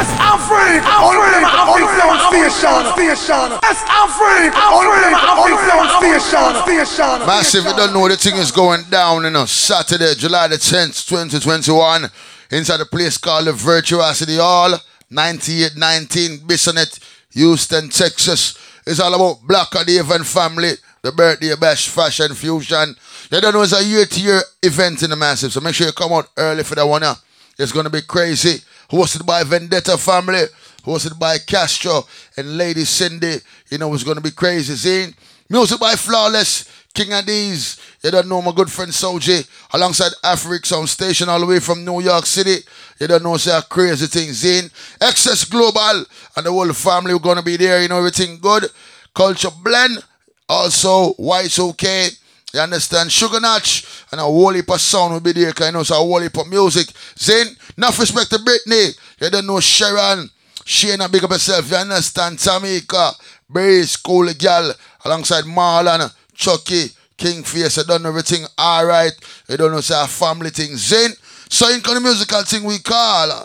Yes, I'm free. I'm free. I'm free. Station. Station. Yes, I'm free. I'm free. I'm free. Station. Station. Massive, you don't know the thing is going down, you know. Saturday, July the 10th, 2021, inside a place called the Virtuosity Hall, 9819 Bissonnet, Houston, Texas. It's all about Black and the Event family, the birthday bash, fashion fusion. You don't know it's a year to year event in the massive, so make sure you come out early for that one. Yeah. It's gonna be crazy. Hosted by Vendetta family, hosted by Castro and Lady Cindy. You know it's gonna be crazy. Zine. Music by Flawless, King of These. You don't know my good friend Soji, alongside Afric Sound Station all the way from New York City. You don't know say crazy thing. Zine, Excess Global, and the whole family are gonna be there. You know everything good. Culture Blend, also Y2K. You understand? Sugar Notch and a whole heap of sound will be there because you know it's a whole heap of music. Zin, enough respect to Britney. You don't know Sharon. She ain't a big up herself. You understand? Tamika, Breeze, Cool Gal, alongside Marlon, Chucky, Kingface. Don't know everything alright. You don't know it's a family thing. Zin. So in of musical thing we call. Uh,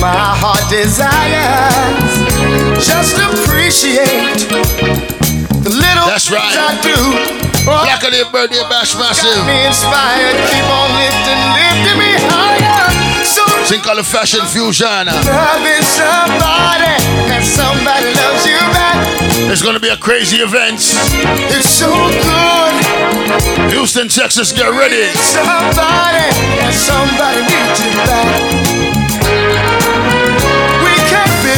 my heart desires. Just appreciate the little That's right. things I do. Blacka Dave birthday bash massive. Me inspired, keep on lifting, lifting me higher. So Think of the fashion fusion. Loving somebody and somebody loves you back. It's gonna be a crazy event. It's so good. Houston, Texas, get ready. Somebody and somebody needs you back.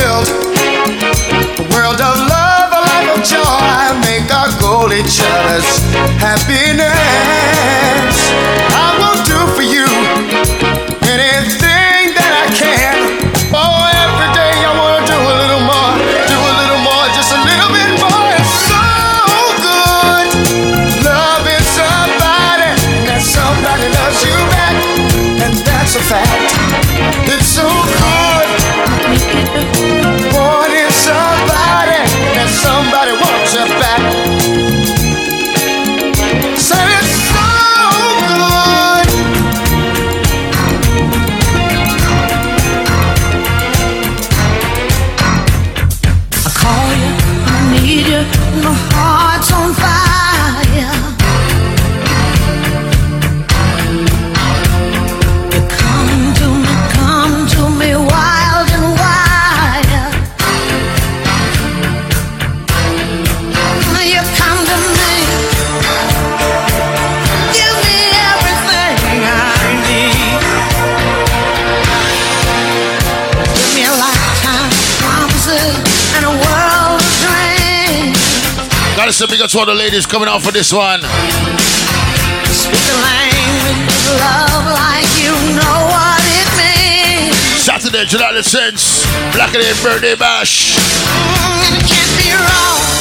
A world of love, a life of joy, make our goal each other's happiness. Gotta say big up to all the ladies coming out for this one. Speak the language of love like you know what it means. Saturday, July the 10th, Blacka Dave birthday bash. Mm,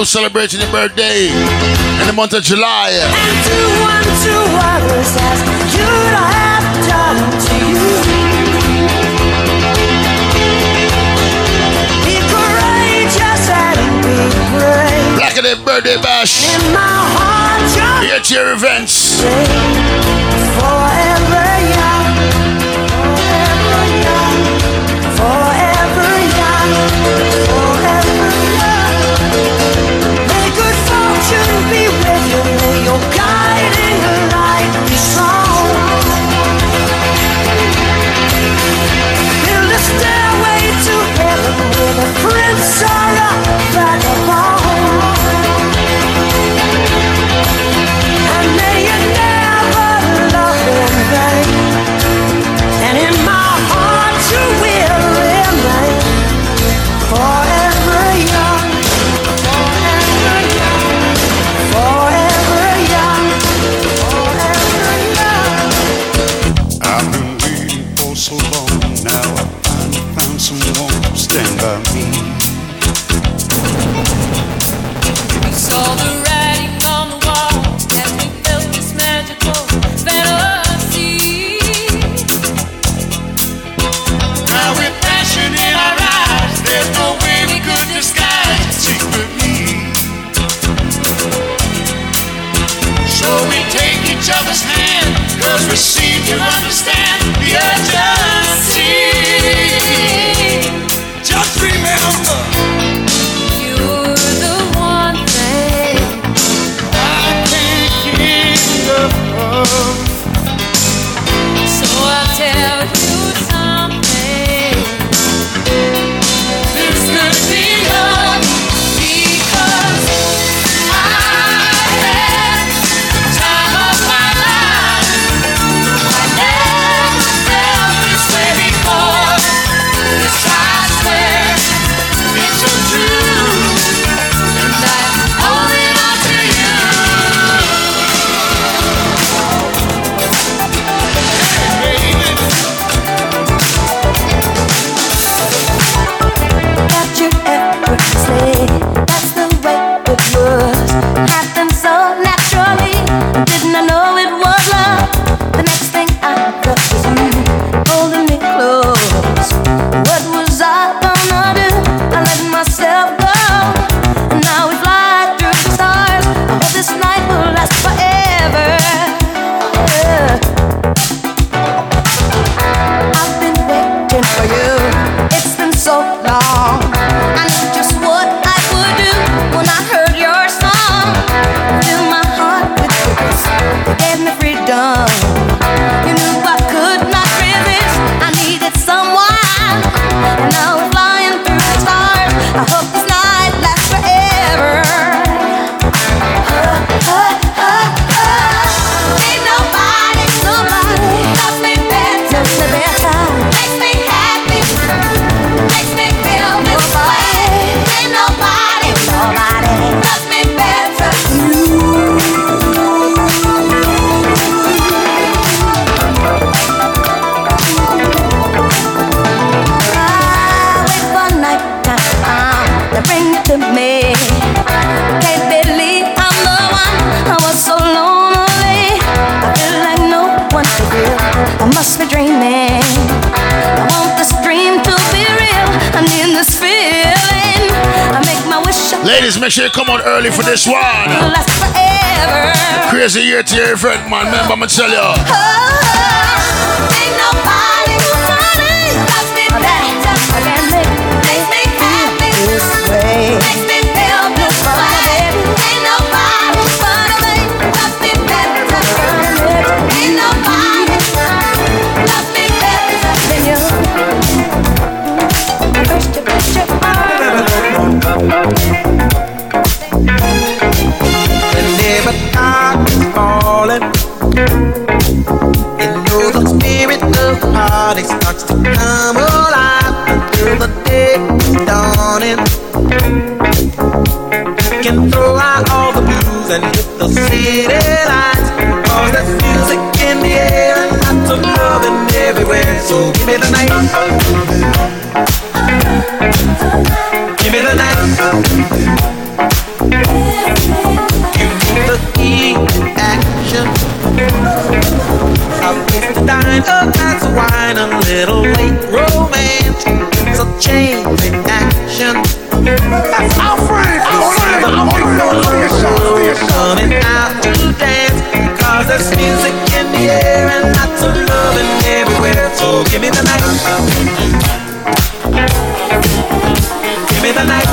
who's celebrating your birthday in the month of July. And to one, two others as you have done to you. Be courageous and be brave. Blacka Dave birthday bash. In my heart, you're your events. Forever. Stop! you understand. This one. Crazy year to your friend, man. Remember, I'ma tell you. faded lights. Cause there's music in the air and lots of loving everywhere. So give me the night. Give me the night. Give me the key action. I'll waste a dine, a glass of wine, a little late romance. So change the action. That's Alfred! Alfred! Alfred! Alfred! Alfred! coming out to dance. Cause there's music in the air and lots of loving everywhere. So give me the night. Give me the night.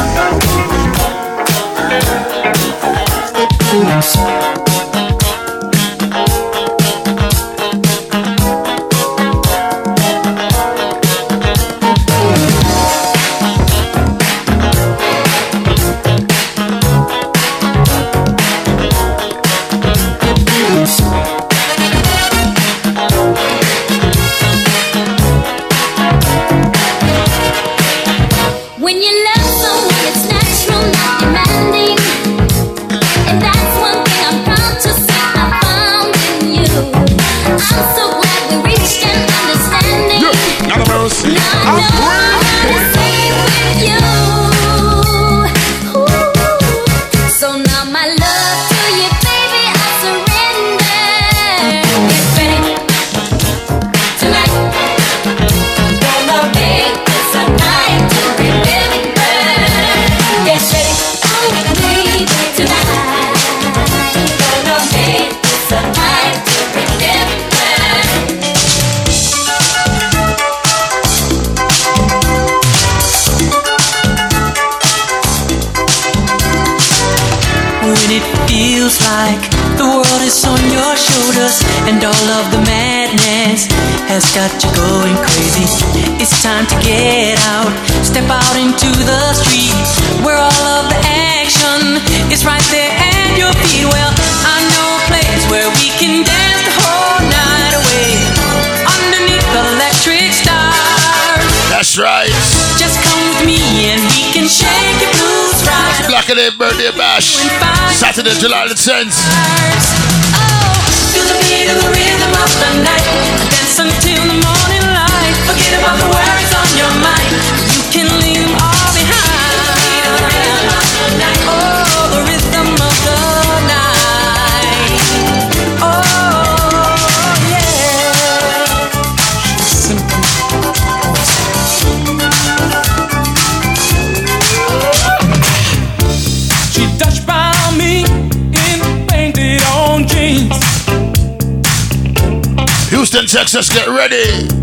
Bash. Saturday, July the 10th. Texas, get ready.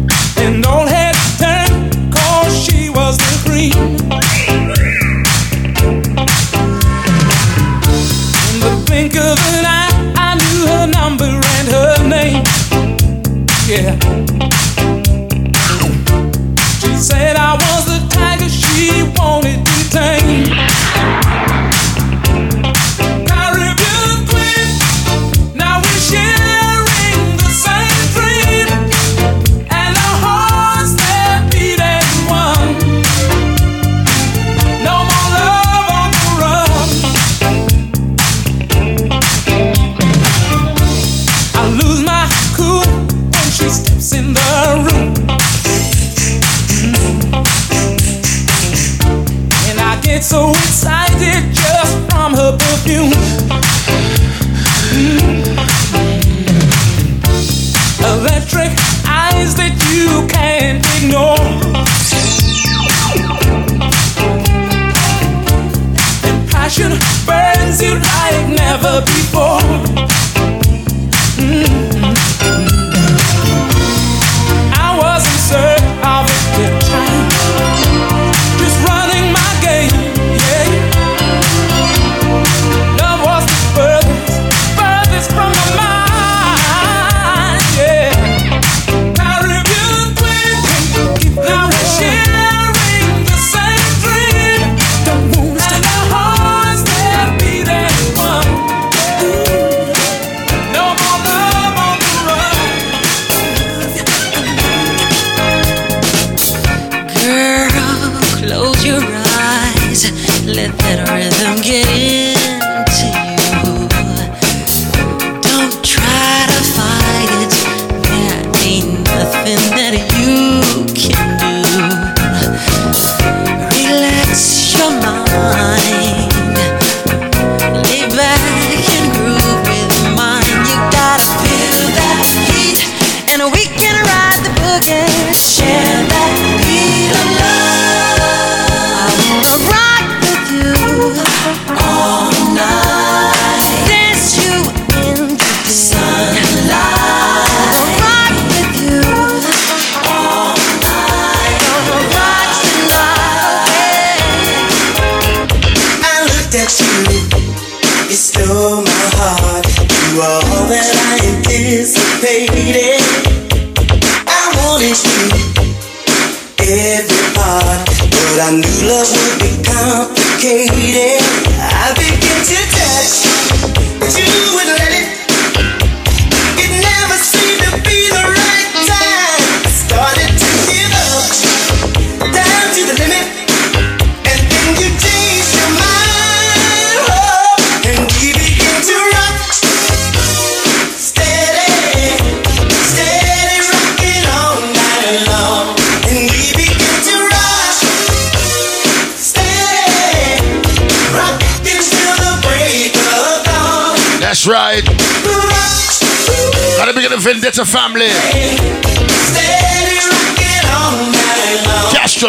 a family.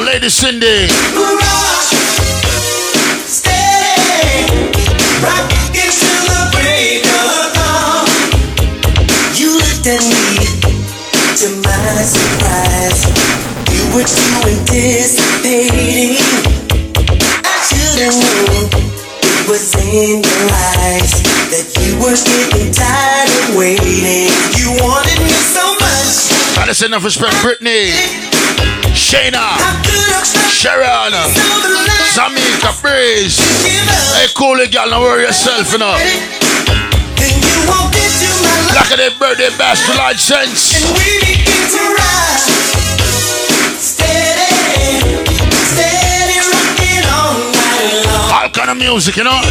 Lady Cindy. enough respect, Brittany, Shayna, Sharon, Sammy, Caprice. Hey, cool it, girl, don't worry yourself, you know. Back at the birthday bash, July 10th. All kind of music, you know.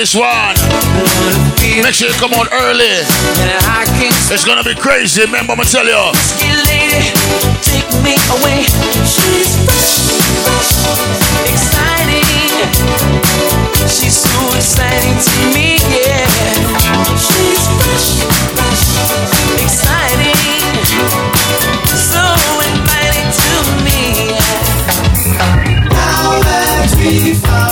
this one. Make sure you come on early. It's gonna be crazy, remember I'ma tell you. Take me away. She's fresh, fresh, exciting. She's so exciting to me, yeah. She's fresh, fresh, exciting. So inviting to me. Now that we found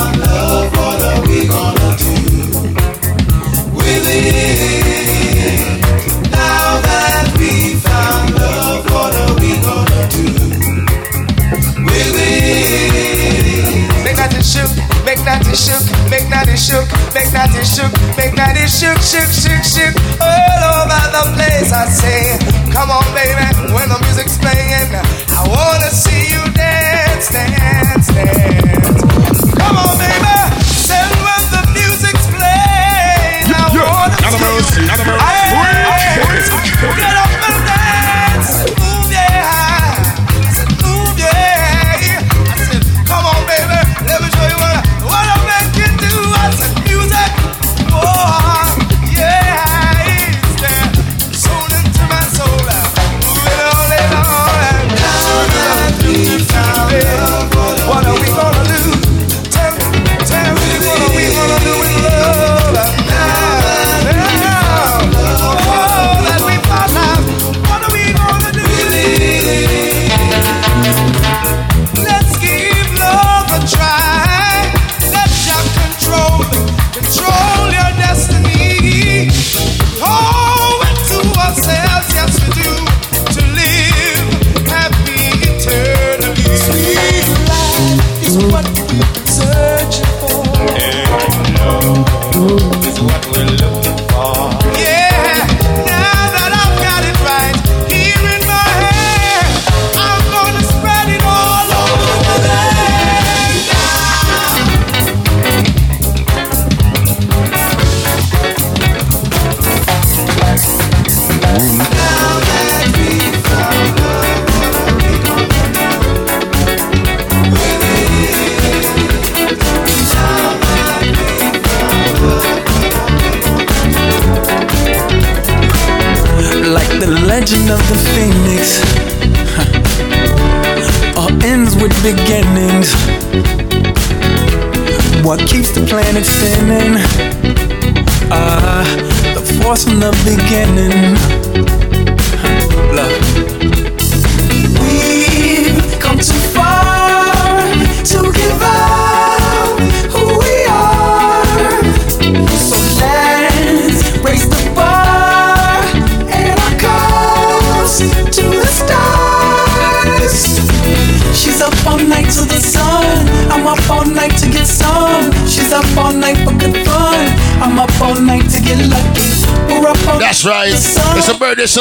dance, dance. Come on, baby.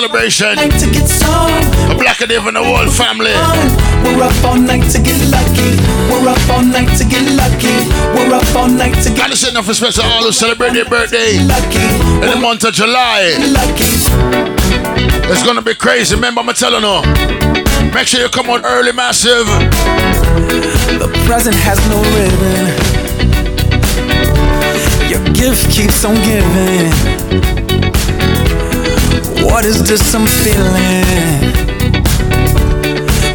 Celebration. Night to get some. A black and even the whole family. We're up all night to get lucky. We're up all night to get lucky. We're up all night to get Gotta send enough respect to all who celebrate their birthday lucky. in the month of July. Lucky. It's gonna be crazy. Remember, I'm telling you. Make sure you come on early, massive. The present has no ribbon. Your gift keeps on giving. What is this I'm feeling?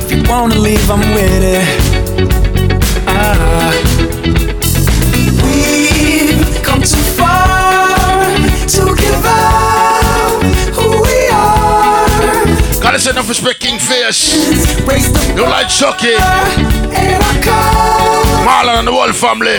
If you wanna leave, I'm with it. Ah. We've come too far to give up who we are. Gotta send enough respect, Kingfish. You like Chucky, and I come. Marlon, and the whole family.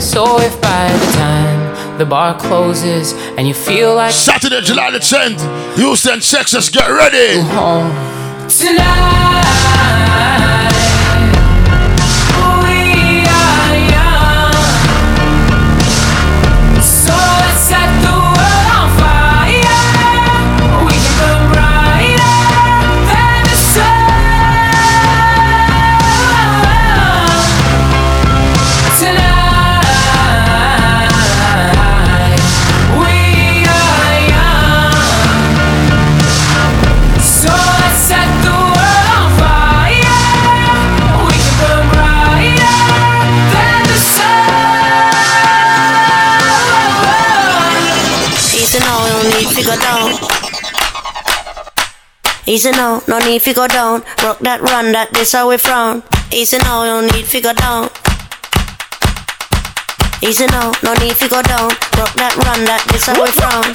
So if by the time the bar closes and you feel like Saturday, July the 10th, Houston, Texas, get ready. home tonight, Easy now, no need to go down. Rock that run, that this how we frown. Easy now, no need to go down. Easy now, no need to go down. Rock that run, that this how we frown.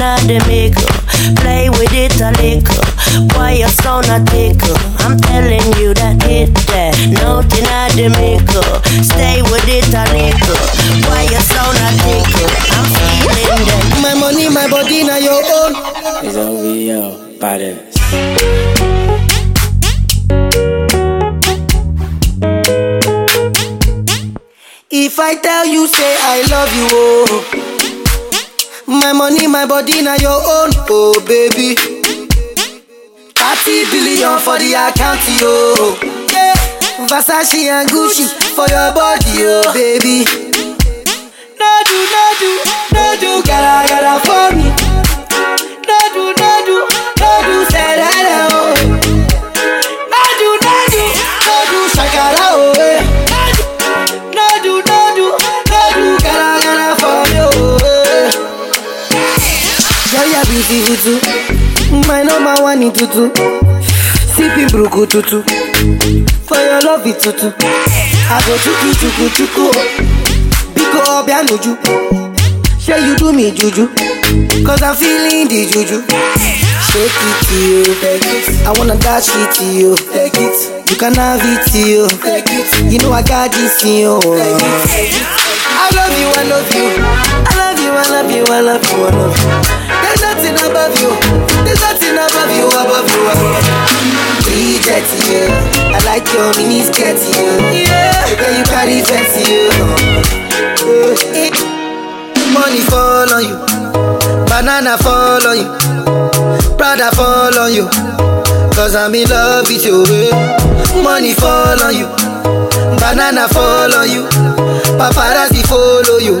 Note in the baby. 30 billion for the account, yo. Yeah. Versace and Gucci for your body, oh baby. In tutu. Sipping bruku tutu. For your love it tutu. I go chuku chuku chuku. Oh. Biko obia nuju. Say you do me juju. Cause I'm feeling the juju. Shake it to you. Take it. I wanna dash it to you. Take it. You can have it to you. Take it. You know I got this in you. I love you, I love you. I love you, I love you, I love you, I love you. There's nothing above you. There's nothing above you, above you, above you. Reject you. I like your mini skirt, you. Yeah. The way you carry fancy, you. Money fall on you. Banana fall on you. Prada fall on you. Cause I'm in love with you. Money fall on you. Banana fall on you. Paparazzi follow you.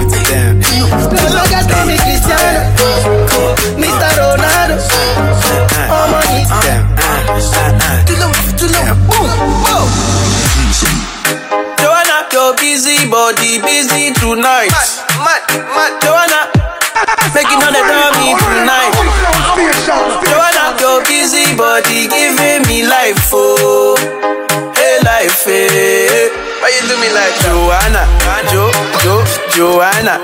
Nintendo. Cause my guys call me Cristiano, Mr. Ronaldo, I'm on Nintendo. To know, to know, boom, boom. Joanna, you're busy, body busy tonight. Joanna, making all the dummy tonight. Joanna, you're busy, body giving me life, oh, hey life, hey. Why you do me like Joanna, Jo, Jo, Joanna?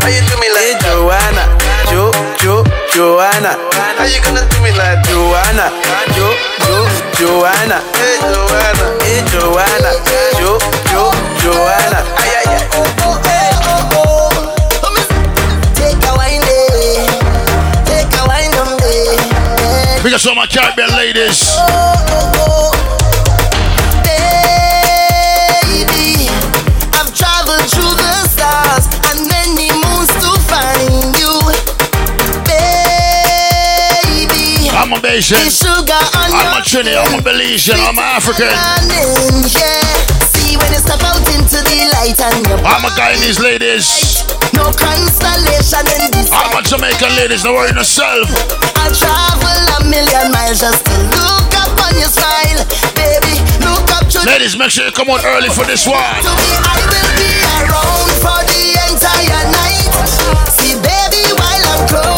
Why you do me like Joanna, Jo, Jo, Joanna? How you gonna do me like Joanna, Jo, Jo, Joanna? Hey Joanna, hey Joanna, Jo, Jo, Joanna? Ay ay ay. Oh, oh, oh, take a wine day, take a wine eh. on day. Big up some of my Caribbean ladies. Baby, I'm a Bajan. on I'm a Trini. I'm a Belizean. I'm African. morning, yeah. See when you step out into the light and you I'm a Guyanese ladies. no constellation in this. I'm a Jamaican ladies. Don't worry yourself. I'll travel a million miles just to look up on your smile, baby. Look up to Ladies, make sure you come out early for this one. To me, I will be around for the entire night. See, baby, while I'm close,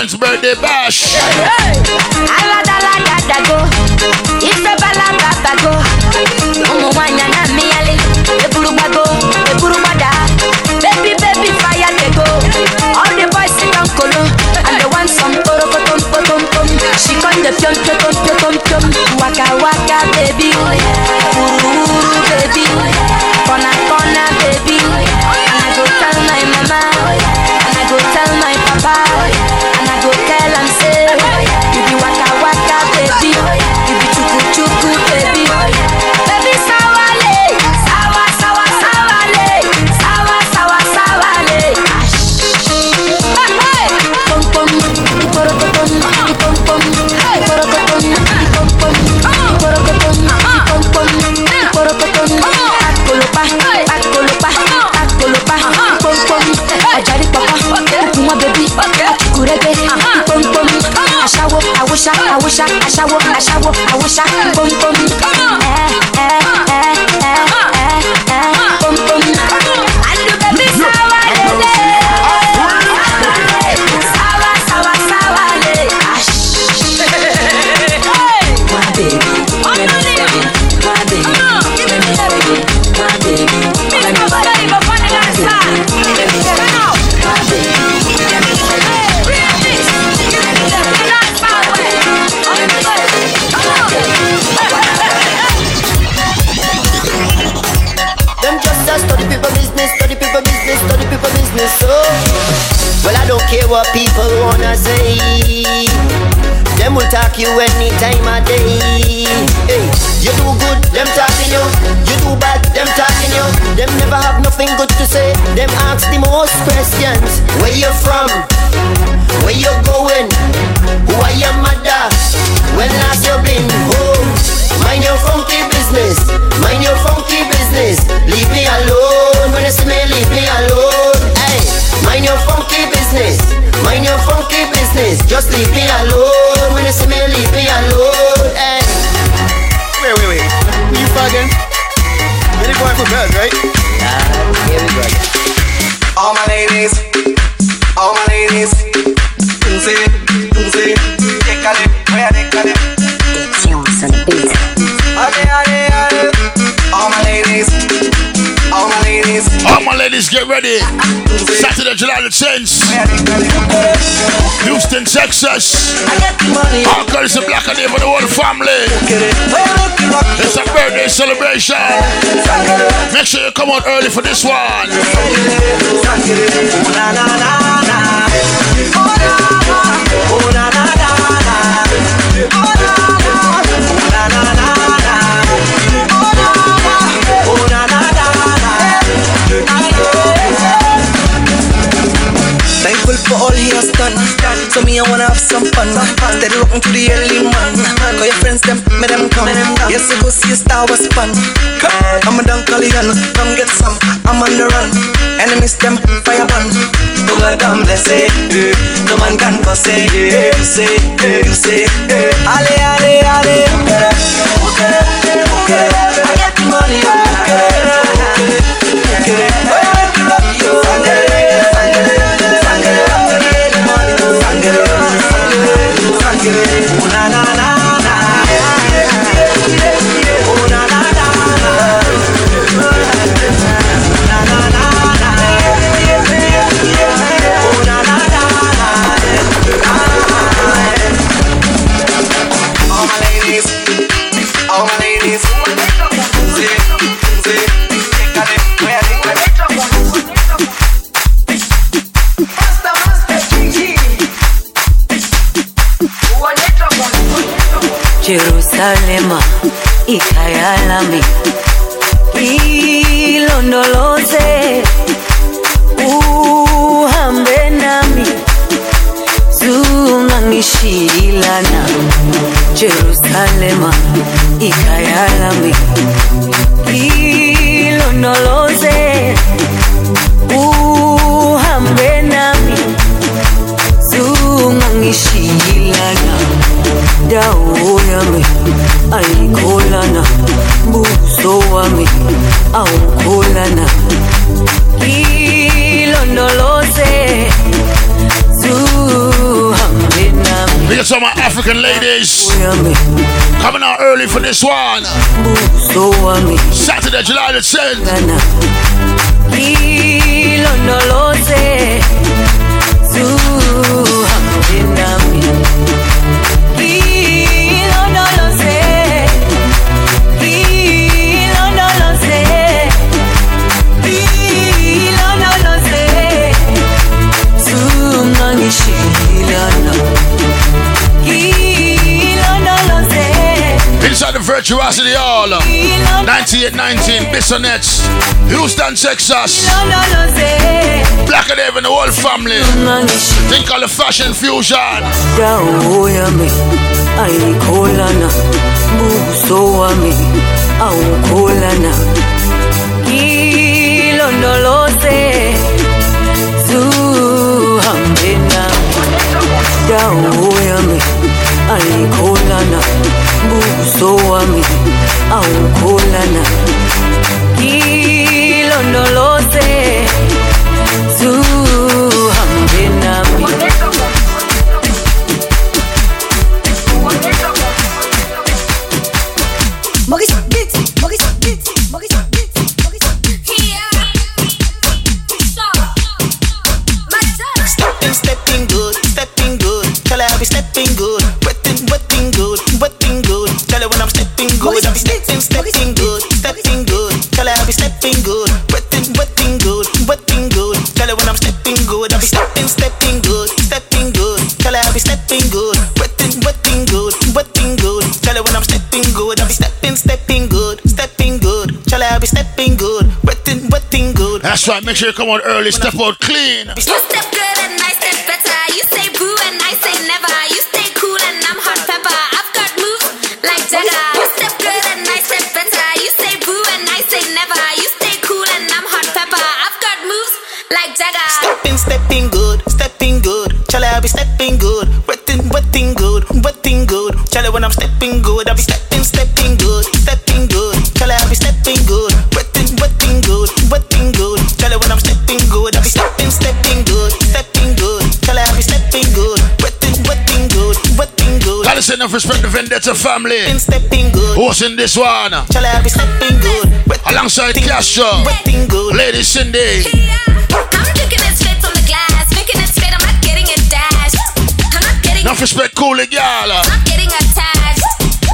friend's birthday bash. princess. Uncle is a black and for the whole family. It's a birthday celebration. Make sure you come out early for this one. Thankful for all years man. So me, I wanna have some fun. Steady open to the early man. Call your friends, them, make them come. Yes, I go see a star was fun. I'm a Dunkalian, come get some. I'm on the run. Enemies, them, fire burn. Oh God, them, they say eh. No man can cause Say, eh. You say, eh. you say, ale, ale, ale. Okay, okay. I get the money. African ladies coming out early for this one. Saturday, July the 10th. Virtuosity Hall, 9819 Bissonnets, Houston, Texas. Blacka Dave and the whole family. Think of the fashion fusion. ayikholana buso wami awukholana ilondoloze That's right, make sure you come out early, step out clean. Vendetta family. Stepping good. Who's in this one? Her I be stepping good, Alongside Castro. wetting good. Lady Cindy. I'm drinking it straight from the glass. Making it straight, I'm not getting it. I'm not getting Enough respect, Coolie Girl. I'm not getting attached.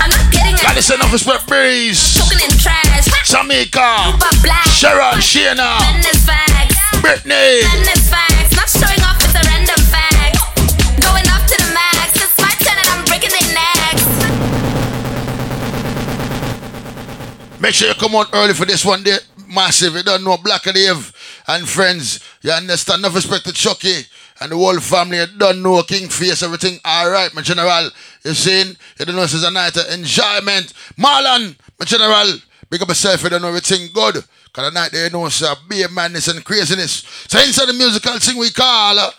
I'm not getting Gotta send enough respect, Breeze. Talking in trash. Black. Sharon, Shayna. Madness Make sure you come out early for this one day. Massive. You don't know Black Dave and friends. You understand? Enough respect to Chucky and the whole family. You don't know King Face, everything. Alright, my general. You saying? You don't know this is a night of enjoyment. Marlon, my general. Big up yourself, you don't know everything good. Cause the night there you know it's a beer madness and craziness. So inside the musical thing we call uh,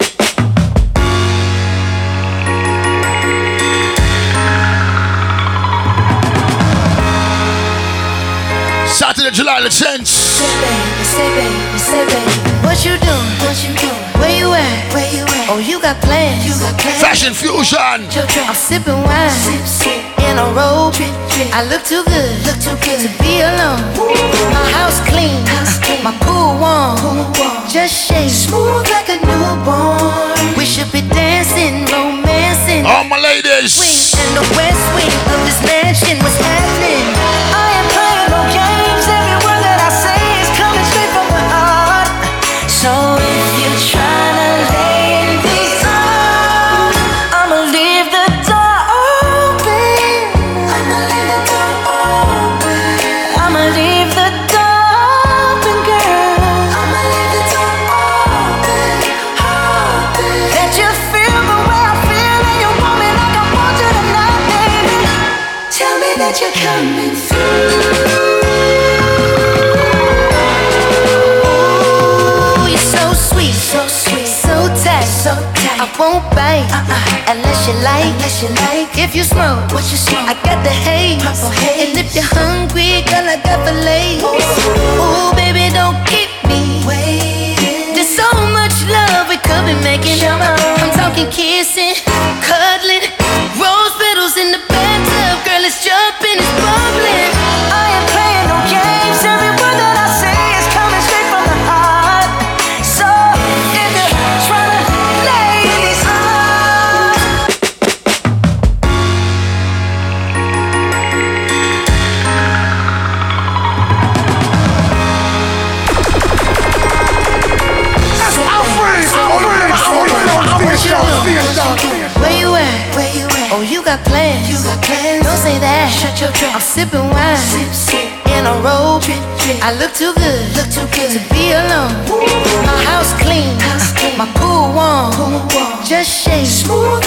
Saturday, July the 10th. Say baby, say baby, say baby. What you doing? What you doing? Where you at? Where you at? Oh, you got plans. You got plans. Fashion fusion. I'm sipping wine sip, sip. in a robe. I look too good, look too good to be alone. My house clean, my pool warm. Just shake smooth like a newborn. We should be dancing, romancing. All my ladies. Swing in the west wing of this mansion. What's like, unless you like. If you smoke, what you smoke? I got the haze. haze. And if you're hungry, girl, I got the lace. Ooh, baby, don't keep me waiting. There's so much love we could be making. I'm talking your. I'm sipping wine. Sip, sip. In a robe. Drip, drip. I look too good. Look too good to be alone. My house clean. House clean. My pool warm. Pool warm. Just shake. Smooth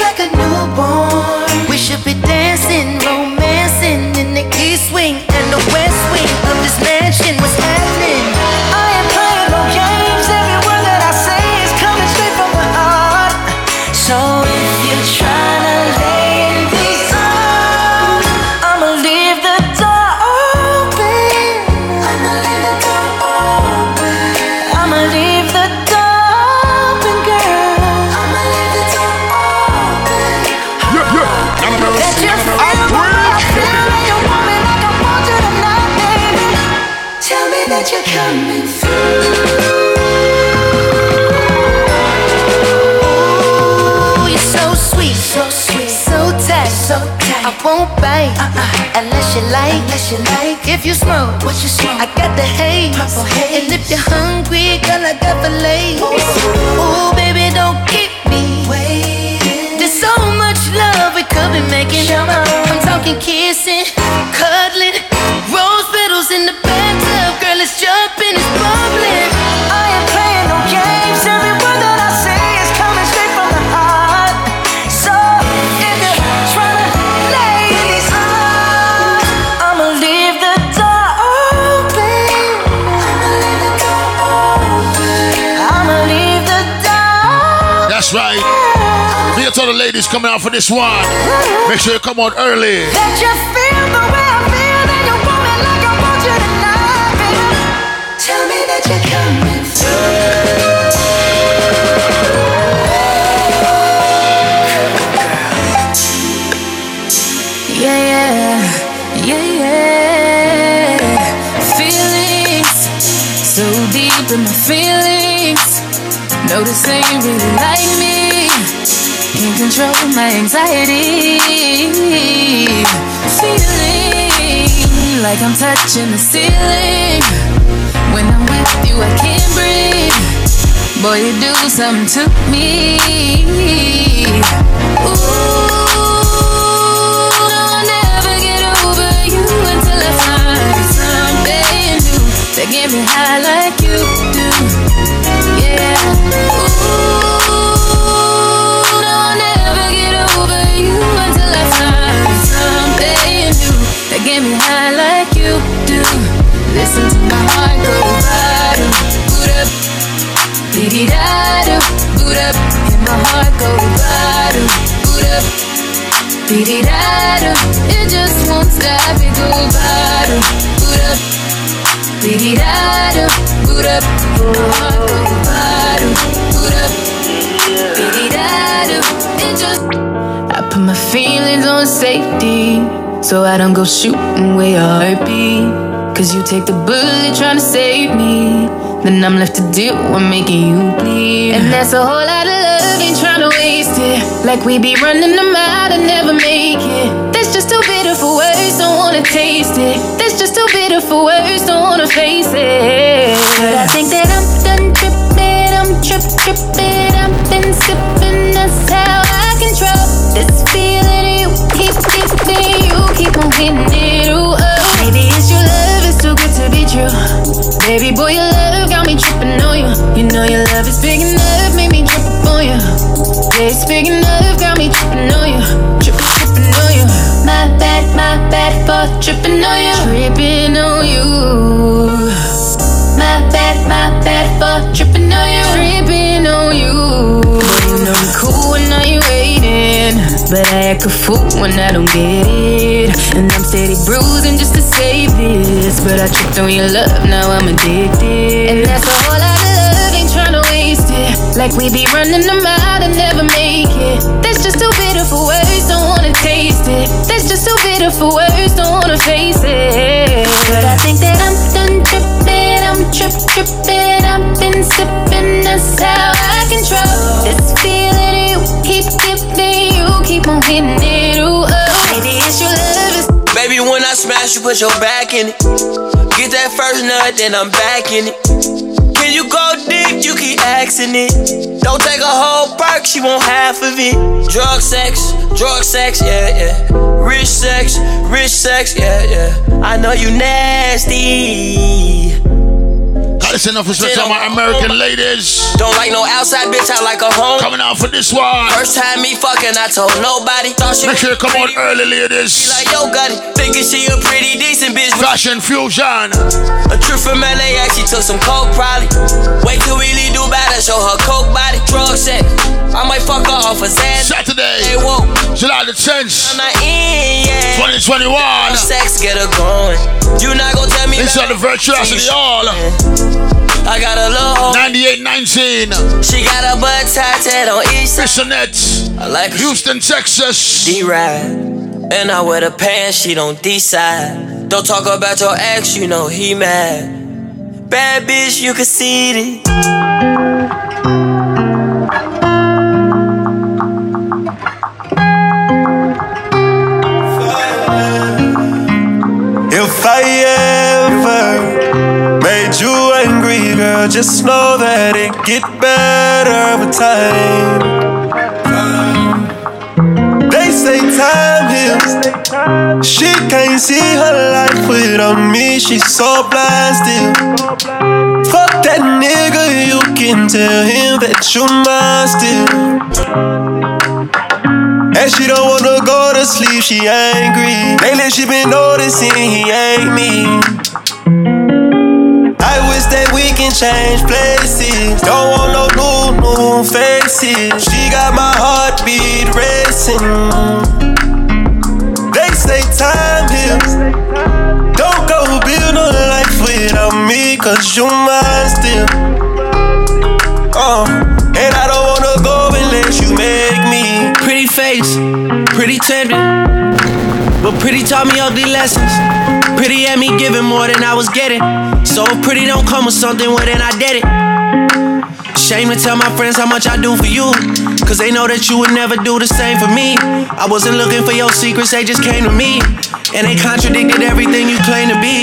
unless you like. If you smoke, what you smoke? I got the haze. Purple haze. And if you're hungry, girl, I got fillets. Oh, Ooh, baby, don't keep me waiting. There's so much love we could be making. I'm coming out for this one. Make sure you come out early. That you feel the way I feel and you want me like I want you tonight, baby. Tell me that you're coming Yeah, yeah, yeah, yeah. Feelings so deep in my feelings. Noticing you really like me. Control my anxiety. Feeling like I'm touching the ceiling. When I'm with you, I can't breathe. Boy, you do something to me. Ooh. I'll never get over you until I find something new that get me high like you I put my feelings on safety, so I don't go shooting where your beat. Cause you take the bullet trying to save me, then I'm left to deal with making you bleed. And that's a whole lot of love, ain't trying to waste it. Like we be running them out and never make it. It. That's just too bitter for words, don't wanna face it. But I think that I'm done tripping, I'm trip tripping, I've been sipping, that's how I control this feeling. You keep giving, you keep on getting it. Ooh, oh. Maybe it's your love, it's too good to be true. Baby boy, your love got me tripping on you. You know your love is big enough, made me trip on you. Yeah, it's big enough, got me tripping on you. Bad, for tripping on you. Tripping on you. My bad, my bad for tripping on you. Tripping on you. Know me cool when I ain't waiting. But I act a fool when I don't get it. And I'm steady bruising just to save this. But I tripped on your love, now I'm addicted. And that's a whole Like we be running them out and never make it. That's just too bitter for words, don't wanna taste it. That's just too bitter for words, don't wanna face it. But I think that I'm done tripping, I'm trip tripping. I've been sipping, that's how I control this feeling. You keep giving, you keep on hitting it. Ooh, oh. Maybe it's your love, it's Baby, when I smash, you put your back in it. Get that first nut, then I'm back in it. When you go deep, you keep asking it. Don't take a whole perk, she want half of it. Drug sex, drug sex, yeah, yeah. Rich sex, rich sex, yeah, yeah. I know you nasty. That's enough respect to my American ladies. Don't like no outside bitch, I like a home. Coming out for this one. First time me fucking, I told nobody. Thought she Make sure you come on early, ladies. like yo got it. Thinking she a pretty decent bitch. Fashion fusion. A trip from LAX, she took some coke probably. Wait till we leave Dubai to show her coke body. Drug sex. I might fuck her off a Xan. Saturday, Hey, whoa. July the 10th, I'm not in, yeah. 2021. Sex get her going. You not gonna tell me Inside the virtuosity hall. I got a little hoe. 9819. She got a butt tatted on each side. Bissonnet. I like Houston, Texas. D-Ride. And I wear the pants, she don't decide. Don't talk about your ex, you know he mad. Bad bitch, you can see it. Just know that it get better with time. They say time heals. She can't see her life without me. She's so blind still. Fuck that nigga, you can tell him that you're mine still. And she don't wanna go to sleep, she angry. Lately she been noticing he ain't me. That we can change places. Don't want no new, new faces. She got my heartbeat racing. They say time heals. Don't go build no life without me, cause you mine still. Uh, and I don't wanna go unless you make me. Pretty face, pretty tempting. But pretty taught me ugly lessons. Pretty had me giving more than I was getting. So pretty don't come with something, well then I did it. Shame to tell my friends how much I do for you. Cause they know that you would never do the same for me. I wasn't looking for your secrets, they just came to me. And they contradicted everything you claim to be.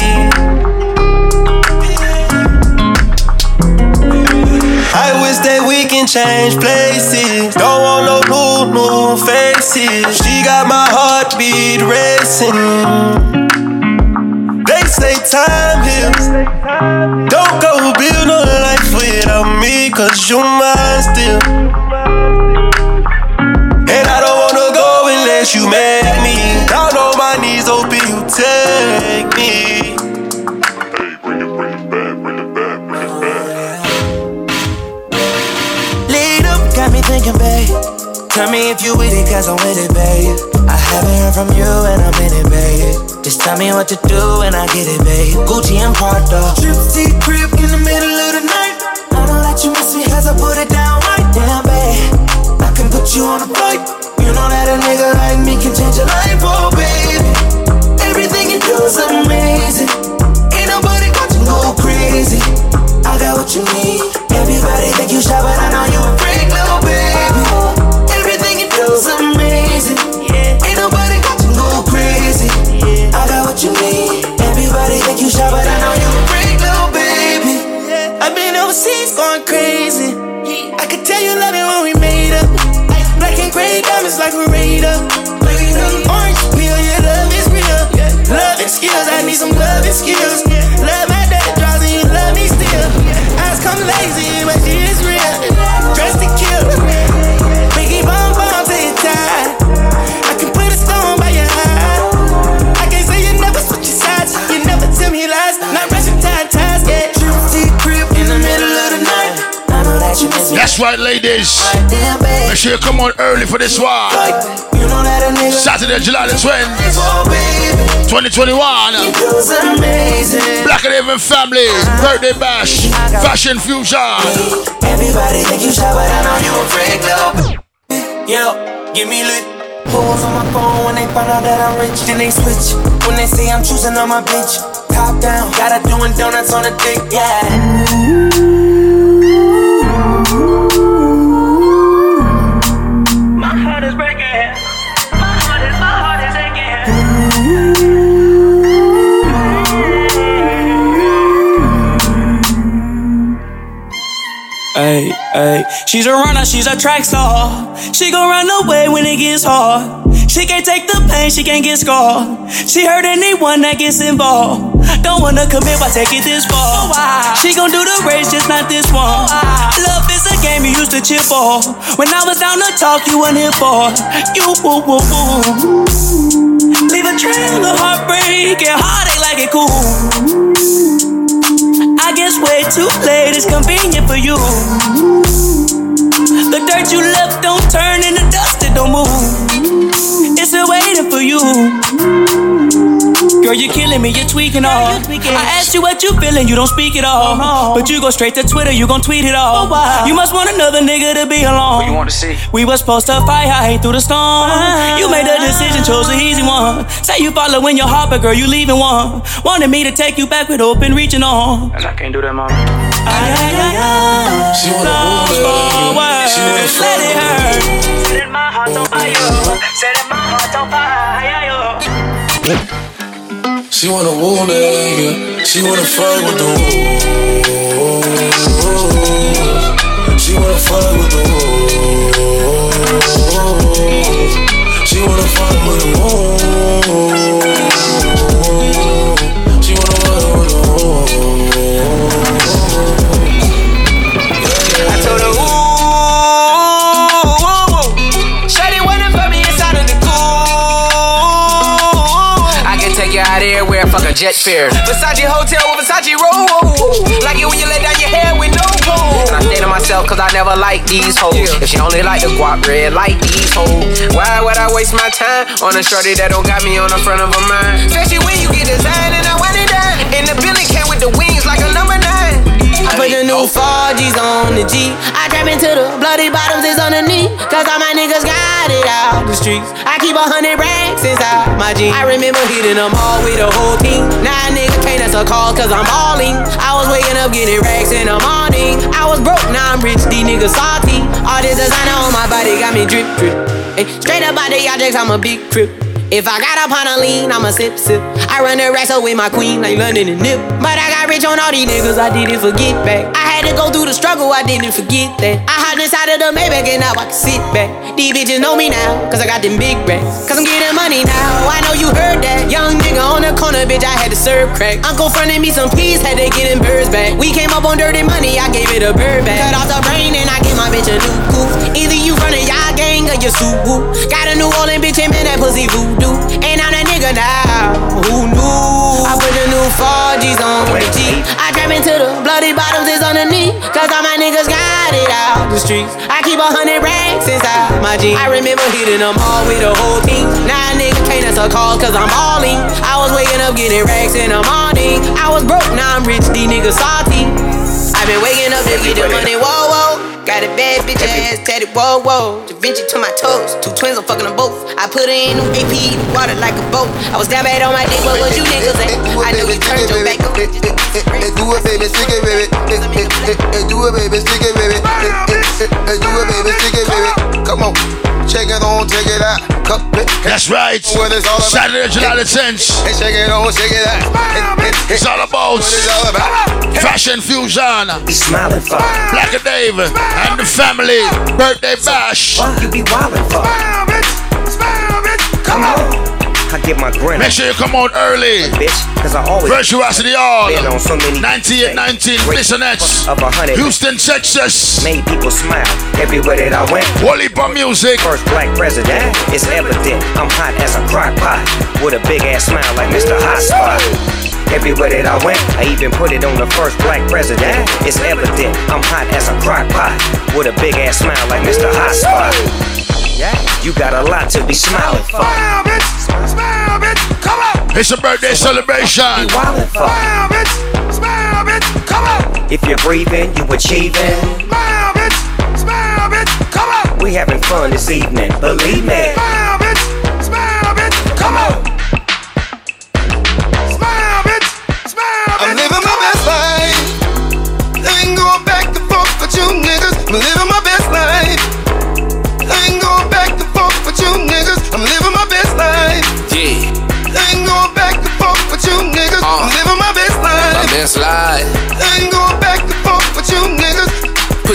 Change places. Don't want no new, new faces. She got my heartbeat racing. They say time heals. Don't go build no life without me, cause you mine still. Tell me if you with it, cause I'm with it, babe. I haven't heard from you and I'm in it, babe. Just tell me what to do and I get it, babe. Gucci and Prada. Trip to the crib in the middle of the night. I don't let you miss me cause I put it down right down, babe. I can put you on a flight. You know that a nigga like me can change your life, oh, baby. Everything you do is amazing. Ain't nobody got you go crazy. I got what you need. Everybody think you shy, but I gray like a radar. Orange peel, yeah, love is real. Love and skills, I need some love and skills. That's right, ladies. Make sure you come on early for this one. Saturday, July the 20th, oh, 2021. It was amazing. Black and Even Family, Birthday Bash, Fashion Fusion. Everybody think you shy, but I know you a freak, little Yeah, give me lit. Pulls on my phone when they find out that I'm rich. Then they switch when they say I'm choosing on my bitch. Top down, got her doing donuts on a dick, yeah. Hey, hey, she's a runner, she's a track star. She gon' run away when it gets hard. She can't take the pain, she can't get scarred. She hurt anyone that gets involved. Don't wanna commit, why take it this far? She gon' do the race, just not this one. Love is a game you used to cheer for. When I was down to talk, you weren't here for. You woo woo woo. Leave a trail of heartbreak and heartache like it cool. I guess way too late is convenient for you. The dirt you left don't turn into dust, it don't move. It's waiting for you. Girl, you're killing me, you're tweaking all. I asked you what you feeling, you don't speak at all. But you go straight to Twitter, you gon' tweet it all. You must want another nigga to be alone. What you want to see? We was supposed to fight, I hate through the storm. You made the decision, chose the easy one. Say you following your heart, but girl, you leaving one. Wanted me to take you back with open reaching on. And I can't do that, mom. She wanna forward, let it hurt. She wanna woo nigga. She wanna fuck with the woo. She wanna fuck with the woo. She wanna fuck with the woo. A jet fare. Versace hotel with Versace roll. Like it when you let down your hair with no comb. And I say to myself, cause I never like these hoes. If she only like the guap red, like these hoes. Why would I waste my time on a shorty that don't got me on the front of her mind? Especially when you get designed and I want it done. And the building came with the wings new Forgis on the G. I trap into the bloody bottoms is underneath. Cause all my niggas got it out the streets. I keep a hundred racks inside my jeans. I remember hitting them all with the whole team. Now a nigga can't answer calls cause I'm balling. I was waking up getting racks in the morning. I was broke, now I'm rich, these niggas salty. All this designer on my body got me drip, drip. Straight up out the objects, I'm a big trip. If I got up on a lean, I'ma sip, sip. I run the racks with my queen like London and Nip. But I got rich on all these niggas, I didn't forget back. I had to go through the struggle, I didn't forget that. I hopped inside of the Maybach and now I can sit back. These bitches know me now, cause I got them big racks. Cause I'm getting money now, I know you heard that. Young nigga on the corner, bitch, I had to serve crack. Uncle fronted me some peas, had to get them birds back. We came up on dirty money, I gave it a bird back. Cut off the brain and I gave my bitch a new coupe. Either you running y'all gang or you soup. Got a New Orleans bitch and man, that pussy voodoo. And I'm that nigga now, who knew? I put the new Forgis on the G. Trap into the bloody bottoms is underneath. Cause all my niggas got it out the streets. I keep a hundred racks inside my jeans. I remember hitting them all with the whole team. Now nigga can't answer calls cause I'm all in. I was waking up getting racks in the morning. I was broke, now I'm rich, these niggas salty. i been waking up to get the money, whoa. Got a bad bitch ass tatted, whoa, whoa. Da Vinci to my toes, two twins, I'm fucking them both. I put her in new AP, water like a boat. I was down bad on my dick, what was you niggas at? I know you turned your back up. Do it, baby, stick it, baby. Do it, baby, stick it, baby. Do it, baby, stick it, baby. Come on, check it on, check it out. That's right. What it's all about. Saturday, July the 10th. Hey, check it on, check it out. It's all about What it's all about. fashion fusion. Be smiling for. Blacka Dave and the family birthday bash. You be wildin' for. Come on. I get my grin. Make sure you come out early. Bitch, cause I always Virtuosity Hall. been on so many 9819 Bissonnets. of a hundred. Houston, Texas. Made people smile everywhere that I went. Wally Pop Music. First black president. It's evident I'm hot as a crock pot with a big ass smile like Mr. Hot Spot. Everywhere that I went, I even put it on the first black president. It's evident I'm hot as a crock pot with a big ass smile like Mr. Hot Spot. Yeah, you got a lot to be smiling for. Smile, bitch. Smile, bitch. Come on. It's a birthday celebration. Be wildin' for. Smile, bitch. Smile, bitch. Come on. If you're breathing, you achieving. Smile, bitch. Smile, bitch. Come on. We having fun this evening, believe me. Smile, bitch. Smile, bitch. Come on. Ain't going back and forth with you niggas. I'm living my best life. I ain't going back and forth with you niggas. I'm living my best life. Yeah, I ain't going back and forth with you niggas. I'm uh. living my best life. my best life.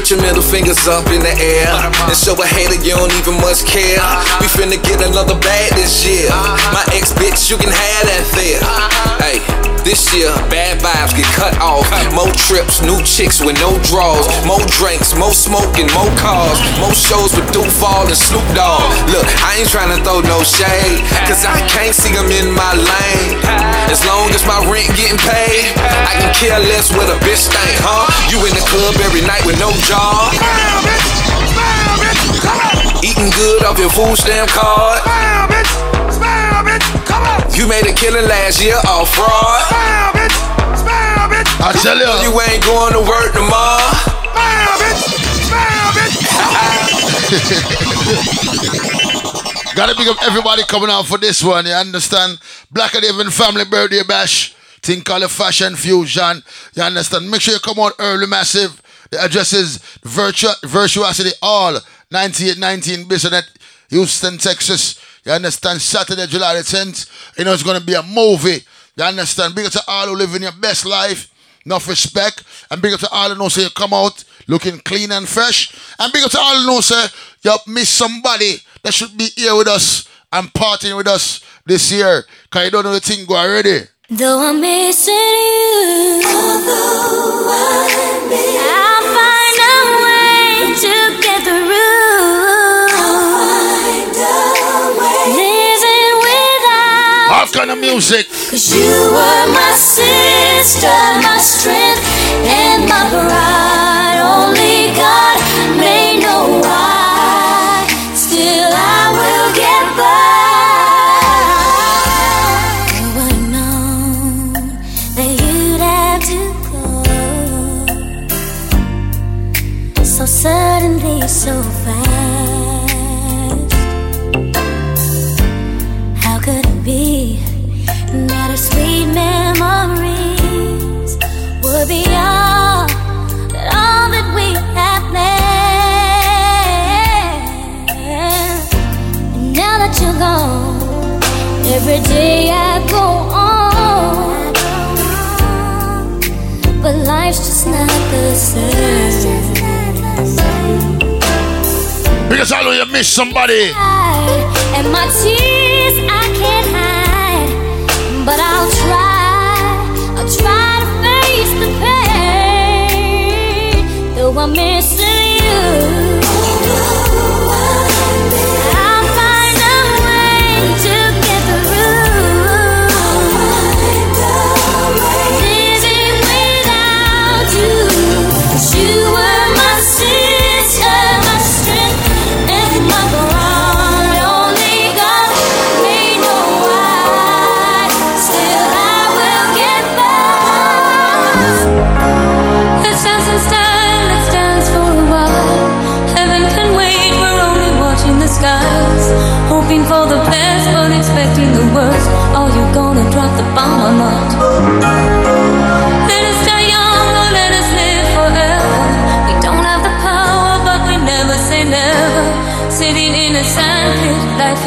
Put your middle fingers up in the air and show a hater you don't even much care. We finna get another bag this year. My ex bitch, you can have that there. Hey, this year, bad vibes get cut off. More trips, new chicks with no draws. More drinks, more smoking, more cars. More shows with Duval and Snoop Dogg. Look, I ain't tryna throw no shade, cause I can't see them in my lane. As long as my rent getting paid, I can care less what a bitch think, huh? You in the club every night with no job. Eating good off your food stamp card. You made a killing last year off fraud. I tell you. You ain't going to work tomorrow. Gotta big up everybody coming out for this one, you understand? Black and Even Family Birthday Bash. Think called a Fashion Fusion. You understand? Make sure you come out early, massive. The address is Virtua- Virtuosity Hall, 9819 Bissonnet, Houston, Texas. You understand? Saturday, July the 10th. You know it's gonna be a movie. You understand? Big up to all who live in your best life. Enough respect. And big up to all who know say you come out looking clean and fresh. And big up to all who know say you miss somebody that should be here with us and partying with us this year. Cause you don't know the thing go already. Though I'm missing you, kind of music. Cause you were my sister, my strength, and my pride. Only God suddenly, so fast? How could it be? that our sweet memories would be all, all that we have planned. And now that you're gone, every day I go on, but life's just not the same. Because I know you miss somebody. And my tears I can't hide, but I'll try, I'll try to face the pain. Though I'm missing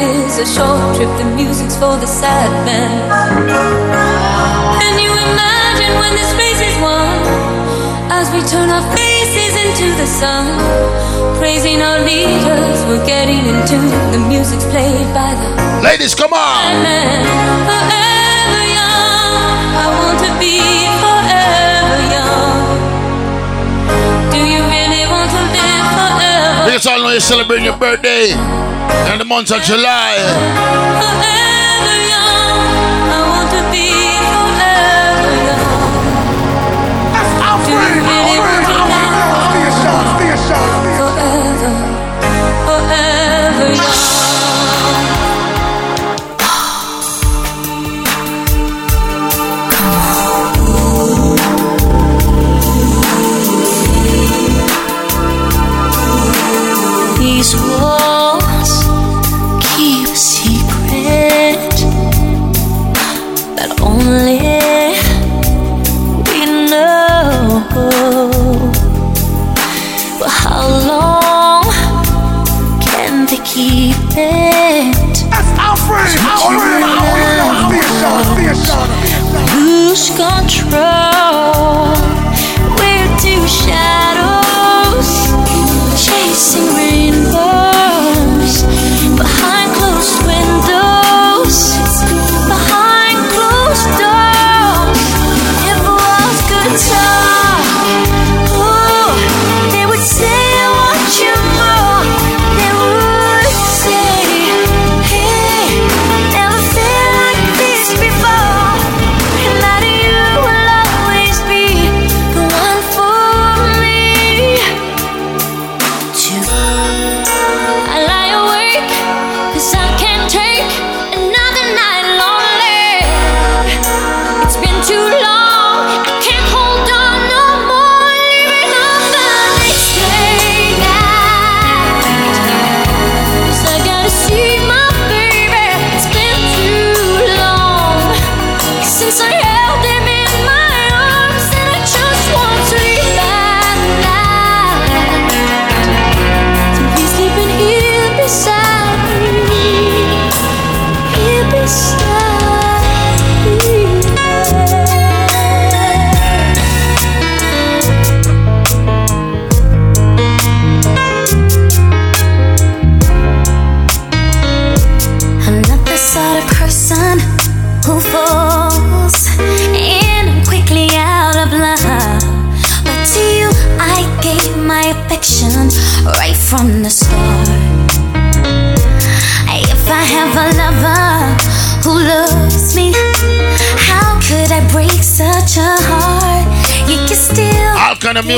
is a short trip. The music's for the sad men. Can you imagine when this race is won? As we turn our faces into the sun, praising our leaders, we're getting into the music's played by the Ladies, come on. Because I know you celebrate your birthday in the month of July.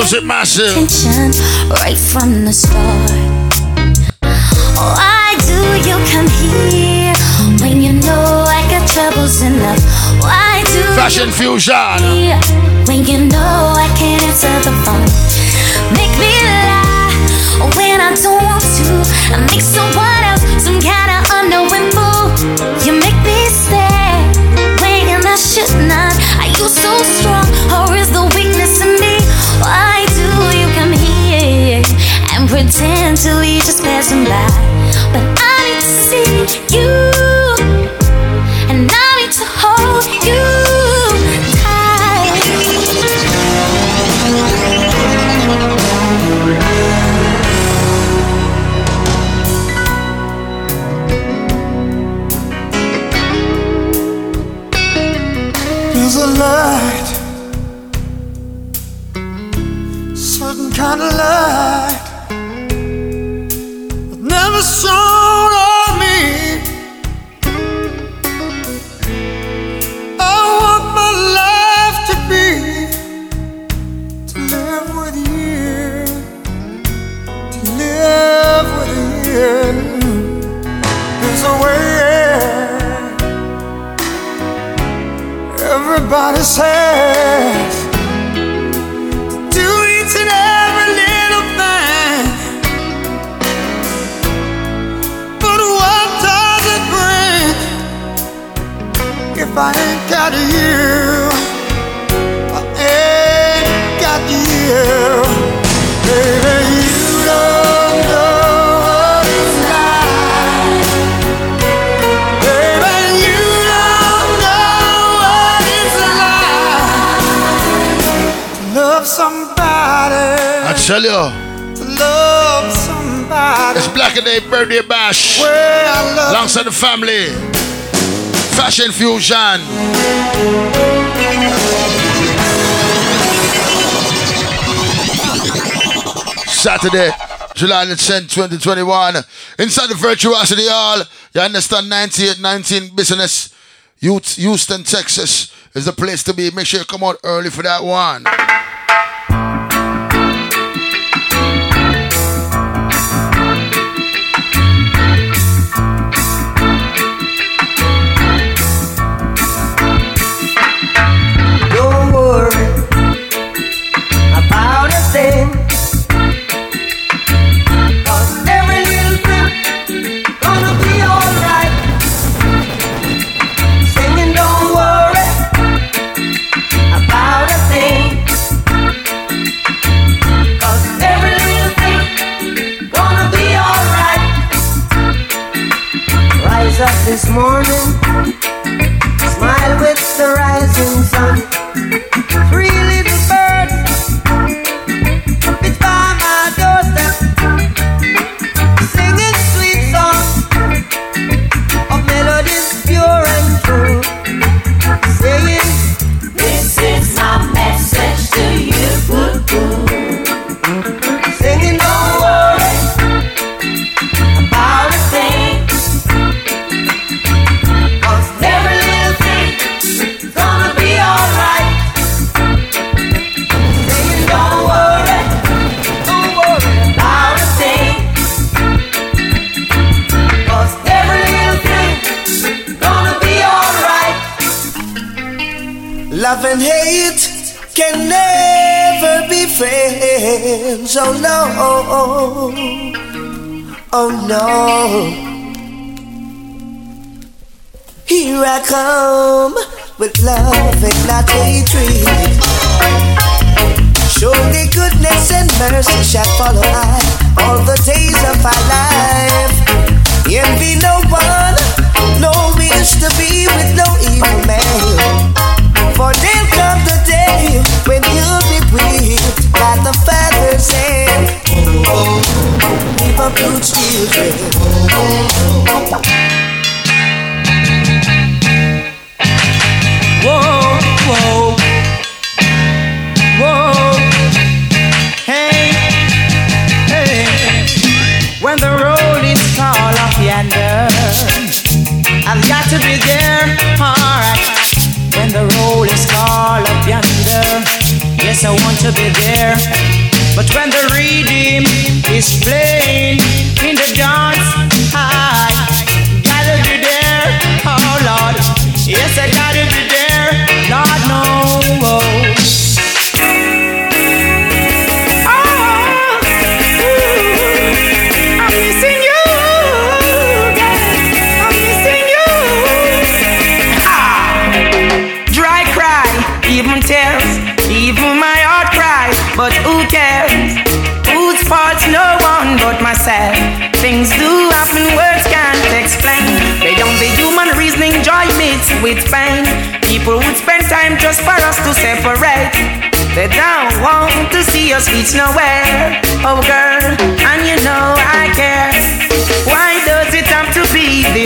knows it myself. Right from the start. Oh, Why do you come here when you know I got troubles enough? Why do Fashion Fusion. When you know I can't answer the phone. Make me lie when I don't want to. I make so easily just passing by family. Fashion Fusion. Saturday, July the 10th, 2021. Inside the Virtuosity Hall, you understand 9819 Bissonnet. Houston, Texas is the place to be. Make sure you come out early for that one. this morning. Smile with the rising sun.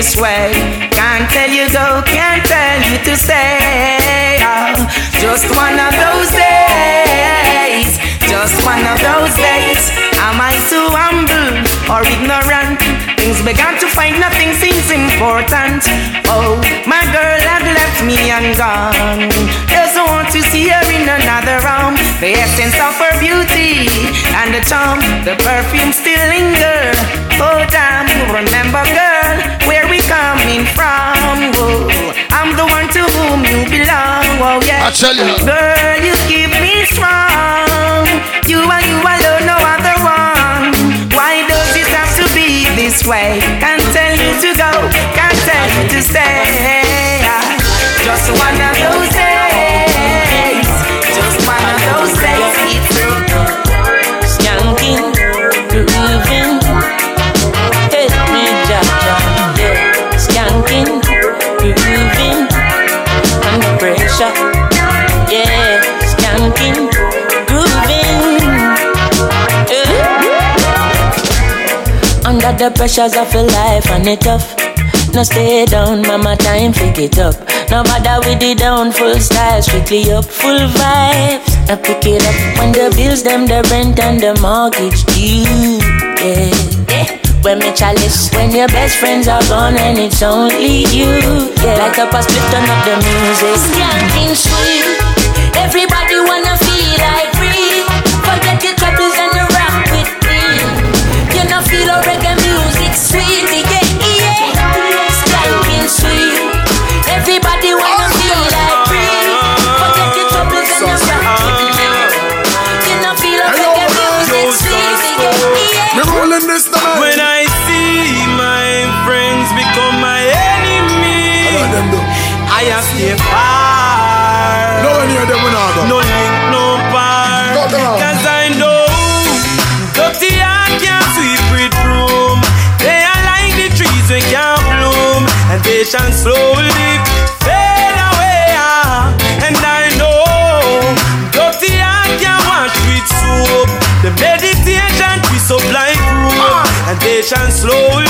This way? Can't tell you go, can't tell you to stay. Oh, just one of those days. Just one of those days. Am I too humble or ignorant? Things began to find nothing seems important. Oh, my girl had left me and gone. Doesn't want to see her in another room. The essence of her beauty and the charm, the perfume still linger. Oh, damn, remember, girl, where coming from. Oh, I'm the one to whom you belong. Oh, yeah. I tell you. Girl, you keep me strong. You and you alone, no other one. Why does it have to be this way? Can't tell you to go, can't tell you to stay. Just one of those days. Just one of those days. Skanking, yeah. Skanking, grooving, yeah. Under the pressures of life and it tough. No stay down, mama, time to it up. No matter with the down, full style, strictly up, full vibes. I pick it up when the bills, them, the rent and the mortgage due. Yeah. When me chalice, when your best friends are gone and it's only you. Yeah, like a split, turn up the music. Skanking sweet, everybody wanna feel like free. Forget your troubles and the rock with me. You know feel a reggae music sweet, yeah, yeah. Skanking sweet, everybody wanna feel like free. Forget your troubles and the rock with me. You know feel a reggae music sweet, yeah, yeah. Me rolling this tonight. I have stay far. No one near them when I go. No link, no bar. Cause I know dirty heart can't sweep with broom. They are like the trees we can't bloom, and they shall slowly fade away. ah. And I know dirty heart can't wash with soap. The meditation twist up like rope, and they shall slowly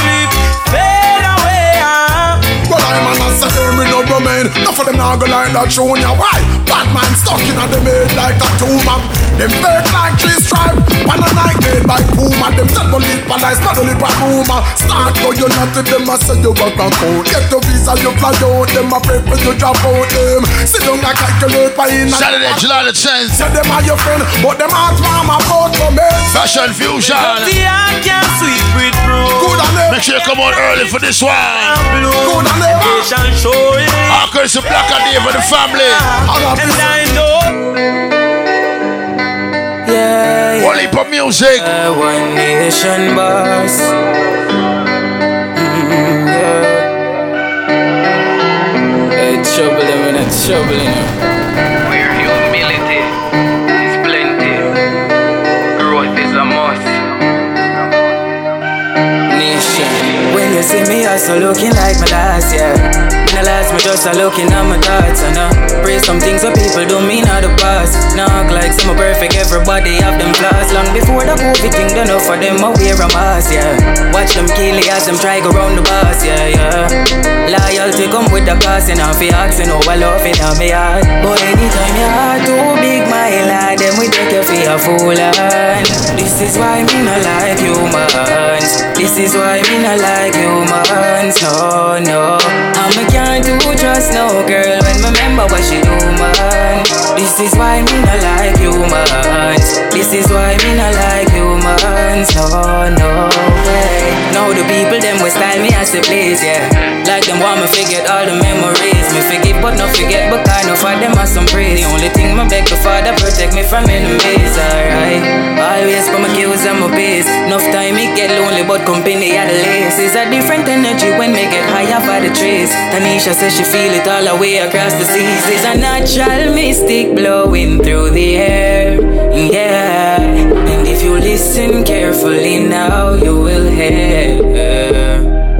Enough of them now go like that, ya why. Bad man stuck in the made like a tumor. Them fake like tree stripe. Pan a night made by Puma. Them set no lip and I smell no lip and rumor. Start go you not to them, I say you work and code. Get your visa, you fly out. Them a pray for you drop out them. Sit down and calculate by in a Saturday, July the 10th. Say them are your friend, but them heart warm about for me. Fashion Fusion. Dirty heart can't sweep with broom. Good on them. Make sure you come out early for this one. Good on them. They shall show it. Our curse Blacka Dave for the family. And I know. Of music. yeah, one nation boss. Mm, yeah. Hey, trouble them in trouble, you know. I still looking like my last yeah. In the last, me just a looking at my thoughts. And I pray some things that people don't mean out the past. Act like some are perfect, everybody have them flaws. Long before the COVID thing, done enough for them, I wear a mask, yeah. Watch them kill as them try go round the bus, yeah, yeah. Loyalty come with the cost, and I'm asking over love it in my heart. But anytime your heart too big, my lad, them we take you for a fool, and this is why me not like humans. This is why me not like humans, no, no. I'm a can't do trust no girl me remember what she do, man. This is why me not like humans. This is why me not like humans. No, no way. Now the people them will style me as they please, yeah. Like them want me forget all the memories. Me forgive but not forget, but kind of for them are some praise. The only thing my beg the father protect me from enemies, alright. Always put my kills and my base. Enough time me get lonely, but company at the least. It's a different energy when me get higher for the trees. Tanisha says she feel it all the way across the seas. It's a natural mystic blowing through the air, yeah. And if you listen carefully now, you will hear.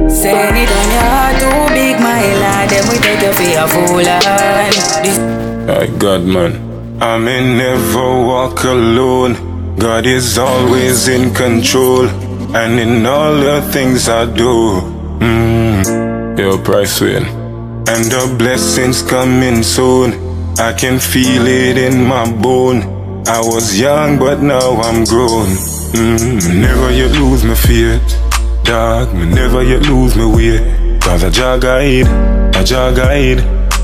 Saying it on your heart too big, my lad. Then we take you for a fool and this. My God, man. I may never walk alone. God is always in control. And in all the things I do. Mm, yo, Price Wayne. And the blessings coming soon. I can feel it in my bone. I was young, but now I'm grown. Mm, never you lose my faith. Dog, me never yet lose my way. Cause I Jah guide, I Jah guide,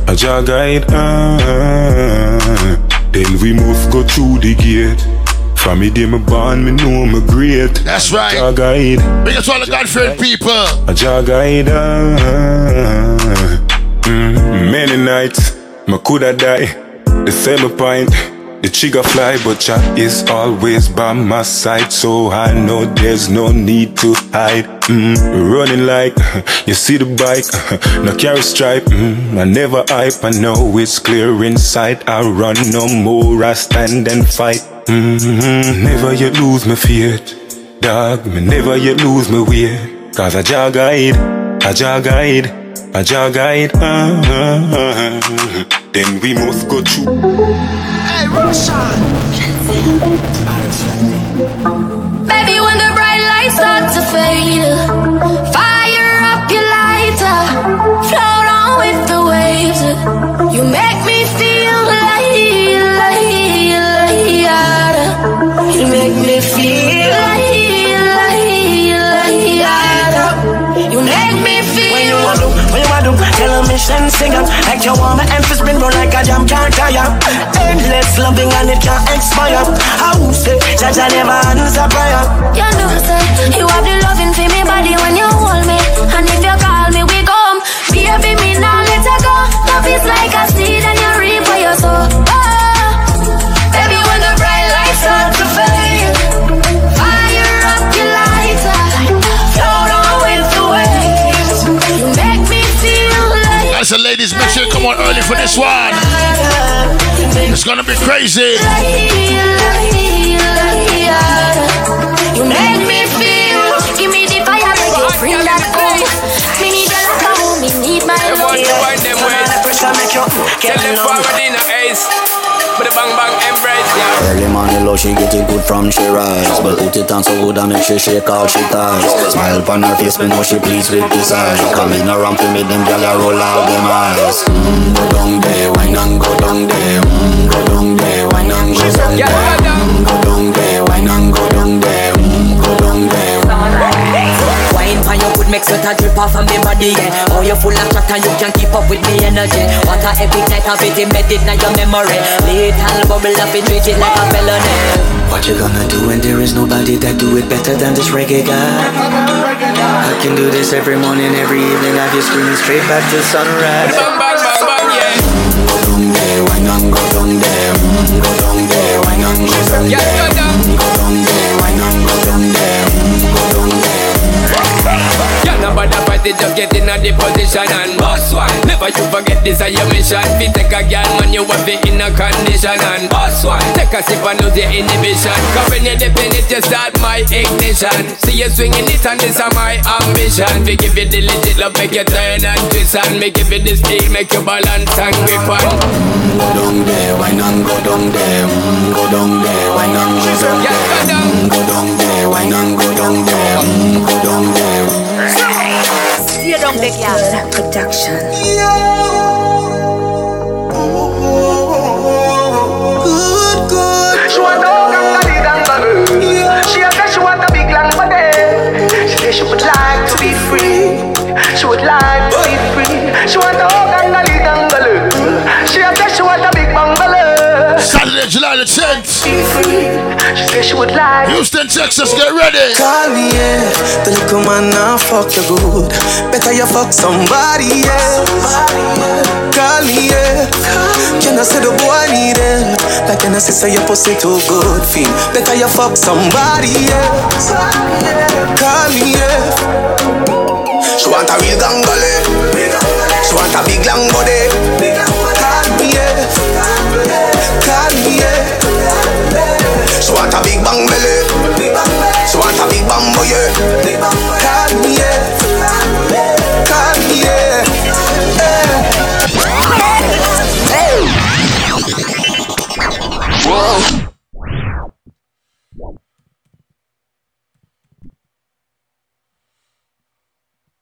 I Jah guide. Ah. Then we move go through the gate. From me day me born, me know me great. That's right. Jah guide, Big up to all the God-fearing people. I Jah guide. Ah. Mm, many nights, me coulda die. The same point. The trigger fly, but Jah is always by my side, so I know there's no need to hide. Mm, running like you see the bike, no carry stripe. Mm, I never hype, I know it's clear inside. I run no more, I stand and fight. Mm, never you lose my faith, dog. Me never you lose my way, cause I Jah guide, I Jah guide, I Jah guide. Ah, ah, ah. Then we must go through. Hey, Roshan. Baby, when the bright lights start to fade, mission singer. Like you want my emphasis spin roll like a jam can't tire. Endless loving and it can't expire. I will say, Jaja never answer prayer. You know, say you have the loving for me body when you hold me, and if you call me, we come. Baby, me now let her go. Love is like a ladies' mission. Come on early for this one. It's gonna be crazy. You make me feel. Give me the fire, make you bring that home. Me need a lot of home, me need my love. Pressure make you Tell them forward in a ace. But the bang bang embrace, yeah. Early morning low, she get it good from she rise. But put it on so good and make she shake all she ties. Smile upon her face, me know she pleased with this eyes Coming around to me, them gyal roll out them eyes. Mmm, go down there, wine and go down there. Mmm, go down there, wine and go down there. Mmm, go down there, make sweat a drip off of me body, yeah. Oh, you full of chat and you can't keep up with me energy. What a epic night of it embedded in your memory. Little bubble up it treat it like a felony. What you gonna do when there is nobody that do it better than this reggae guy? I can do this every morning, every evening. Have you screaming straight back to sunrise. Go down there, wine and go down there? Mm, Go down there, wine and go down there it, just get in a the position and boss one. Never you forget this is your mission. Fi take a girl, man, you want be in a condition and boss one. Take a sip and lose your inhibition. Cause when you dip in it, you start my ignition. See you swinging it and this is my ambition. We give you the legit love, make you turn and twist and make you the steel, make you balance and grip on. Go down there, wine and go down there Go down there, wine and go down there Go down there, wine and go down there Go down there Don't big girl. Production. She said she would like. Houston, Texas, get ready. Call me, yeah. The little man now fuck you good. Better you fuck somebody else. Call me, yeah. Can I say the boy need it? Like can I say your pussy too good feel? Better you fuck somebody else. Call me, yeah. She want a real gangale. She want a big long body. Yeah. Call me, yeah.